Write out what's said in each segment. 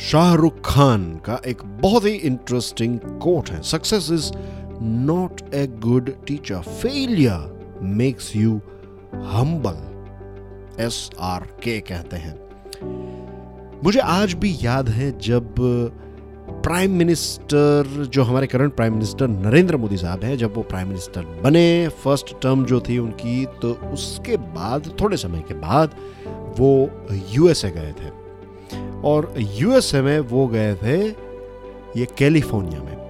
शाहरुख खान का एक बहुत ही इंटरेस्टिंग कोट है। Success is not a good teacher failure makes you humble S R K कहते हैं। मुझे आज भी याद है जब प्राइम मिनिस्टर जो हमारे current prime minister Narendra Modi साहब हैं, जब वो प्राइम मिनिस्टर बने फ़र्स्ट टर्म जो थी उनकी तो उसके बाद, थोड़े समय के बाद वो यूएसए गए थे। और यूएसए में वो गए थे, ये कैलिफ़ोर्निया में।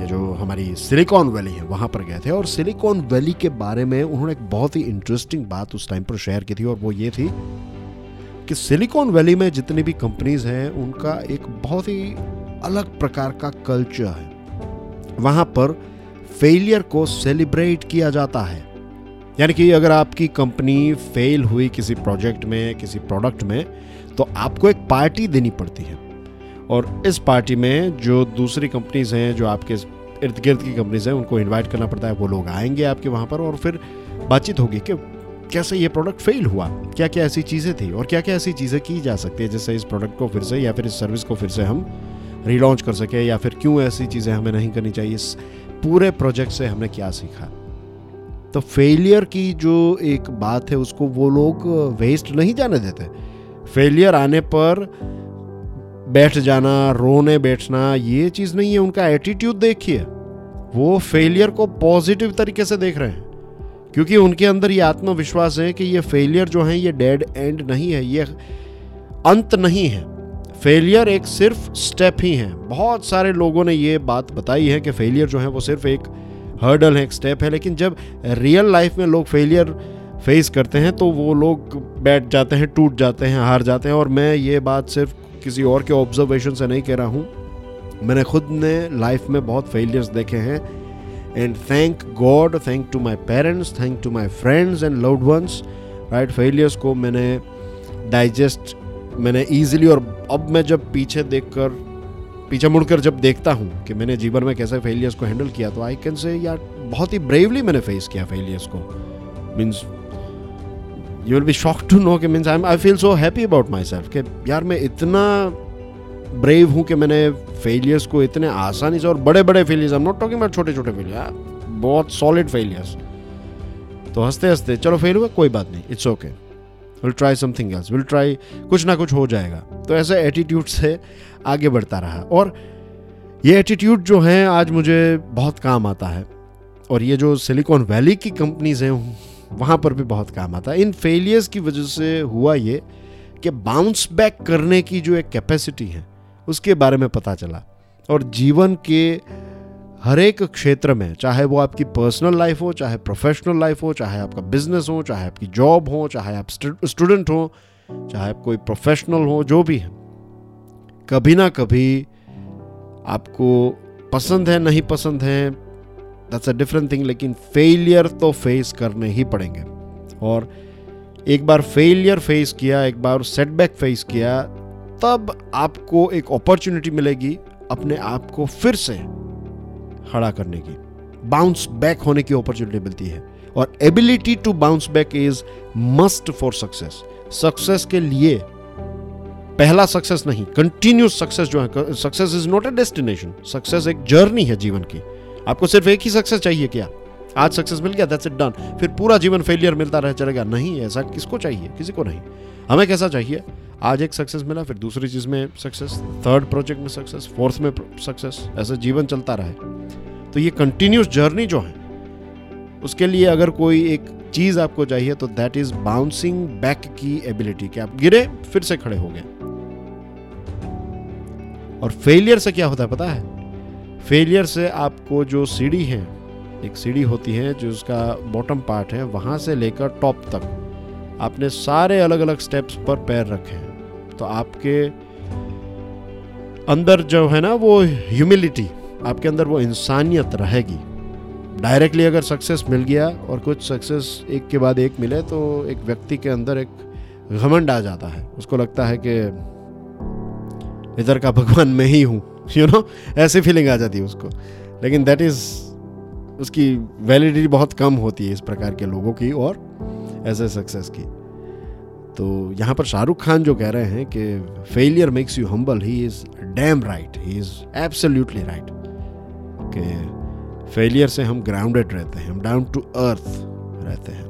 ये जो हमारी सिलिकॉन वैली है, वहाँ पर गए थे। और सिलिकॉन वैली के बारे में उन्होंने एक बहुत ही इंटरेस्टिंग बात उस टाइम पर शेयर की थी और वो ये थी कि सिलिकॉन वैली में जितनी भी कंपनीज़ हैं, उनका एक बहुत ही अलग प्रकार का कल्चर है। वहाँ पर फेलियर को सेलिब्रेट किया जाता है। यानी कि अगर आपकी कंपनी फेल हुई किसी प्रोजेक्ट में, किसी प्रोडक्ट में तो आपको एक पार्टी देनी पड़ती है। और इस पार्टी में जो दूसरी कंपनीज़ हैं, जो आपके इर्द गिर्द की कंपनीज़ हैं, उनको इनवाइट करना पड़ता है। वो लोग आएँगे आपके वहाँ पर और फिर बातचीत होगी कि कैसे ये प्रोडक्ट फेल हुआ? क्या क्या ऐसी चीज़ें थी और क्या क्या ऐसी चीज़ें की जा सकती है जिससे इस प्रोडक्ट को फिर से या फिर इस सर्विस को फिर से हम रीलॉन्च कर सके या फिर क्यों ऐसी चीज़ें हमें नहीं करनी चाहिए? इस पूरे प्रोजेक्ट से हमने क्या सीखा? तो फेलियर की जो एक बात है, उसको वो लोग वेस्ट नहीं जाने देते। फेलियर आने पर बैठ जाना, रोने बैठना, ये चीज़ नहीं है, उनका एटीट्यूड देखिए। वो फेलियर को पॉजिटिव तरीके से देख रहे हैं। क्योंकि उनके अंदर ये आत्मविश्वास है कि ये फेलियर जो है, ये डेड एंड नहीं है, ये अंत नहीं है। फेलियर एक सिर्फ़ स्टेप ही है। बहुत सारे लोगों ने ये बात बताई है कि फेलियर जो है, वो सिर्फ़ एक हर्डल है, एक स्टेप है। लेकिन जब रियल लाइफ में लोग फेलियर फेस करते हैं तो वो लोग बैठ जाते हैं, टूट जाते हैं, हार जाते हैं। और मैं ये बात सिर्फ़ किसी और के ऑब्जर्वेशन से नहीं कह रहा हूँ। मैंने खुद ने लाइफ में बहुत फेलियर्स देखे हैं। And thank God thank to my parents thank to my friends and loved ones right failures को मैंने डाइजेस्ट मैंने ईजिली और अब मैं जब पीछे देख कर पीछे मुड़कर जब देखता हूँ कि मैंने जीवन में कैसे फेलियर्स को हैंडल किया तो आई कैन से यार, बहुत ही ब्रेवली मैंने फेस किया फेलियर्स को। Means you will be shock to know कि means I I feel so happy about myself कि यार मैं इतना ब्रेव हूँ कि मैंने फेलियर्स को इतने आसानी से और बड़े बड़े failures I am not talking about छोटे छोटे फेलियर बहुत सॉलिड फेलियर्स तो हँसते हँसते चलो फेल हुआ, कोई बात नहीं it's okay will try something else will try कुछ ना कुछ हो जाएगा। तो ऐसे एटीट्यूड से आगे बढ़ता रहा। और ये एटीट्यूड जो है, आज मुझे बहुत काम आता है। और ये जो सिलिकॉन वैली की कंपनीज़ हैं वहाँ पर भी बहुत काम आता है। इन फेलियर्स की वजह से हुआ ये कि बाउंस बैक करने की जो एक कैपेसिटी है, उसके बारे में पता चला। और जीवन के हर एक क्षेत्र में, चाहे वो आपकी पर्सनल लाइफ हो, चाहे प्रोफेशनल लाइफ हो, चाहे आपका बिज़नेस हो, चाहे आपकी जॉब हो, चाहे आप स्टूडेंट हो, चाहे आप कोई प्रोफेशनल हो, जो भी है, कभी ना कभी आपको पसंद है, नहीं पसंद है दैट्स अ डिफरेंट थिंग लेकिन फेलियर तो फेस करने ही पड़ेंगे। और एक बार फेलियर फेस किया, एक बार सेटबैक फेस किया, तब आपको एक अपॉर्चुनिटी मिलेगी अपने आप को फिर से खड़ा करने की। बाउंस बैक होने की अपॉर्चुनिटी मिलती है। और ability to bounce back is must for success success के लिए पहला सक्सेस नहीं कंटिन्यूस सक्सेस जो है success is not a destination success एक जर्नी है जीवन की। आपको सिर्फ़ एक ही सक्सेस चाहिए क्या? आज सक्सेस मिल गया दैट्स इट डन फिर पूरा जीवन फेलियर मिलता रह चलेगा। नहीं, ऐसा किसको चाहिए? किसी को नहीं। हमें कैसा चाहिए? आज एक सक्सेस मिला, फिर दूसरी चीज़ में सक्सेस थर्ड प्रोजेक्ट में सक्सेस फोर्थ में सक्सेस ऐसा जीवन चलता रहे। तो ये कंटिन्यूस जर्नी जो है, उसके लिए अगर कोई एक चीज़ आपको चाहिए तो दैट इज़ बाउंसिंग बैक की एबिलिटी कि आप गिरे, फिर से खड़े हो गए। और फेलियर से क्या होता है, पता है? फेलियर से आपको जो सीढ़ी है, एक सीढ़ी होती है जो उसका बॉटम पार्ट है, वहाँ से लेकर टॉप तक, आपने सारे अलग अलग स्टेप्स पर पैर रखे हैं। तो आपके अंदर जो है ना, वो ह्यूमिलिटी आपके अंदर वो इंसानियत रहेगी। डायरेक्टली अगर सक्सेस मिल गया और कुछ सक्सेस एक के बाद एक मिले तो एक व्यक्ति के अंदर एक घमंड आ जाता है। उसको लगता है कि इधर का भगवान मैं ही हूँ। यू नो ऐसी फीलिंग आ जाती है उसको। लेकिन दैट इज़ उसकी वैलिडिटी बहुत कम होती है इस प्रकार के लोगों की और ऐसे सक्सेस की। तो यहाँ पर शाहरुख खान जो कह रहे हैं कि failure makes you humble he is damn right he is absolutely right कि फेलियर से हम ग्राउंडेड रहते हैं, हम डाउन टू अर्थ रहते हैं।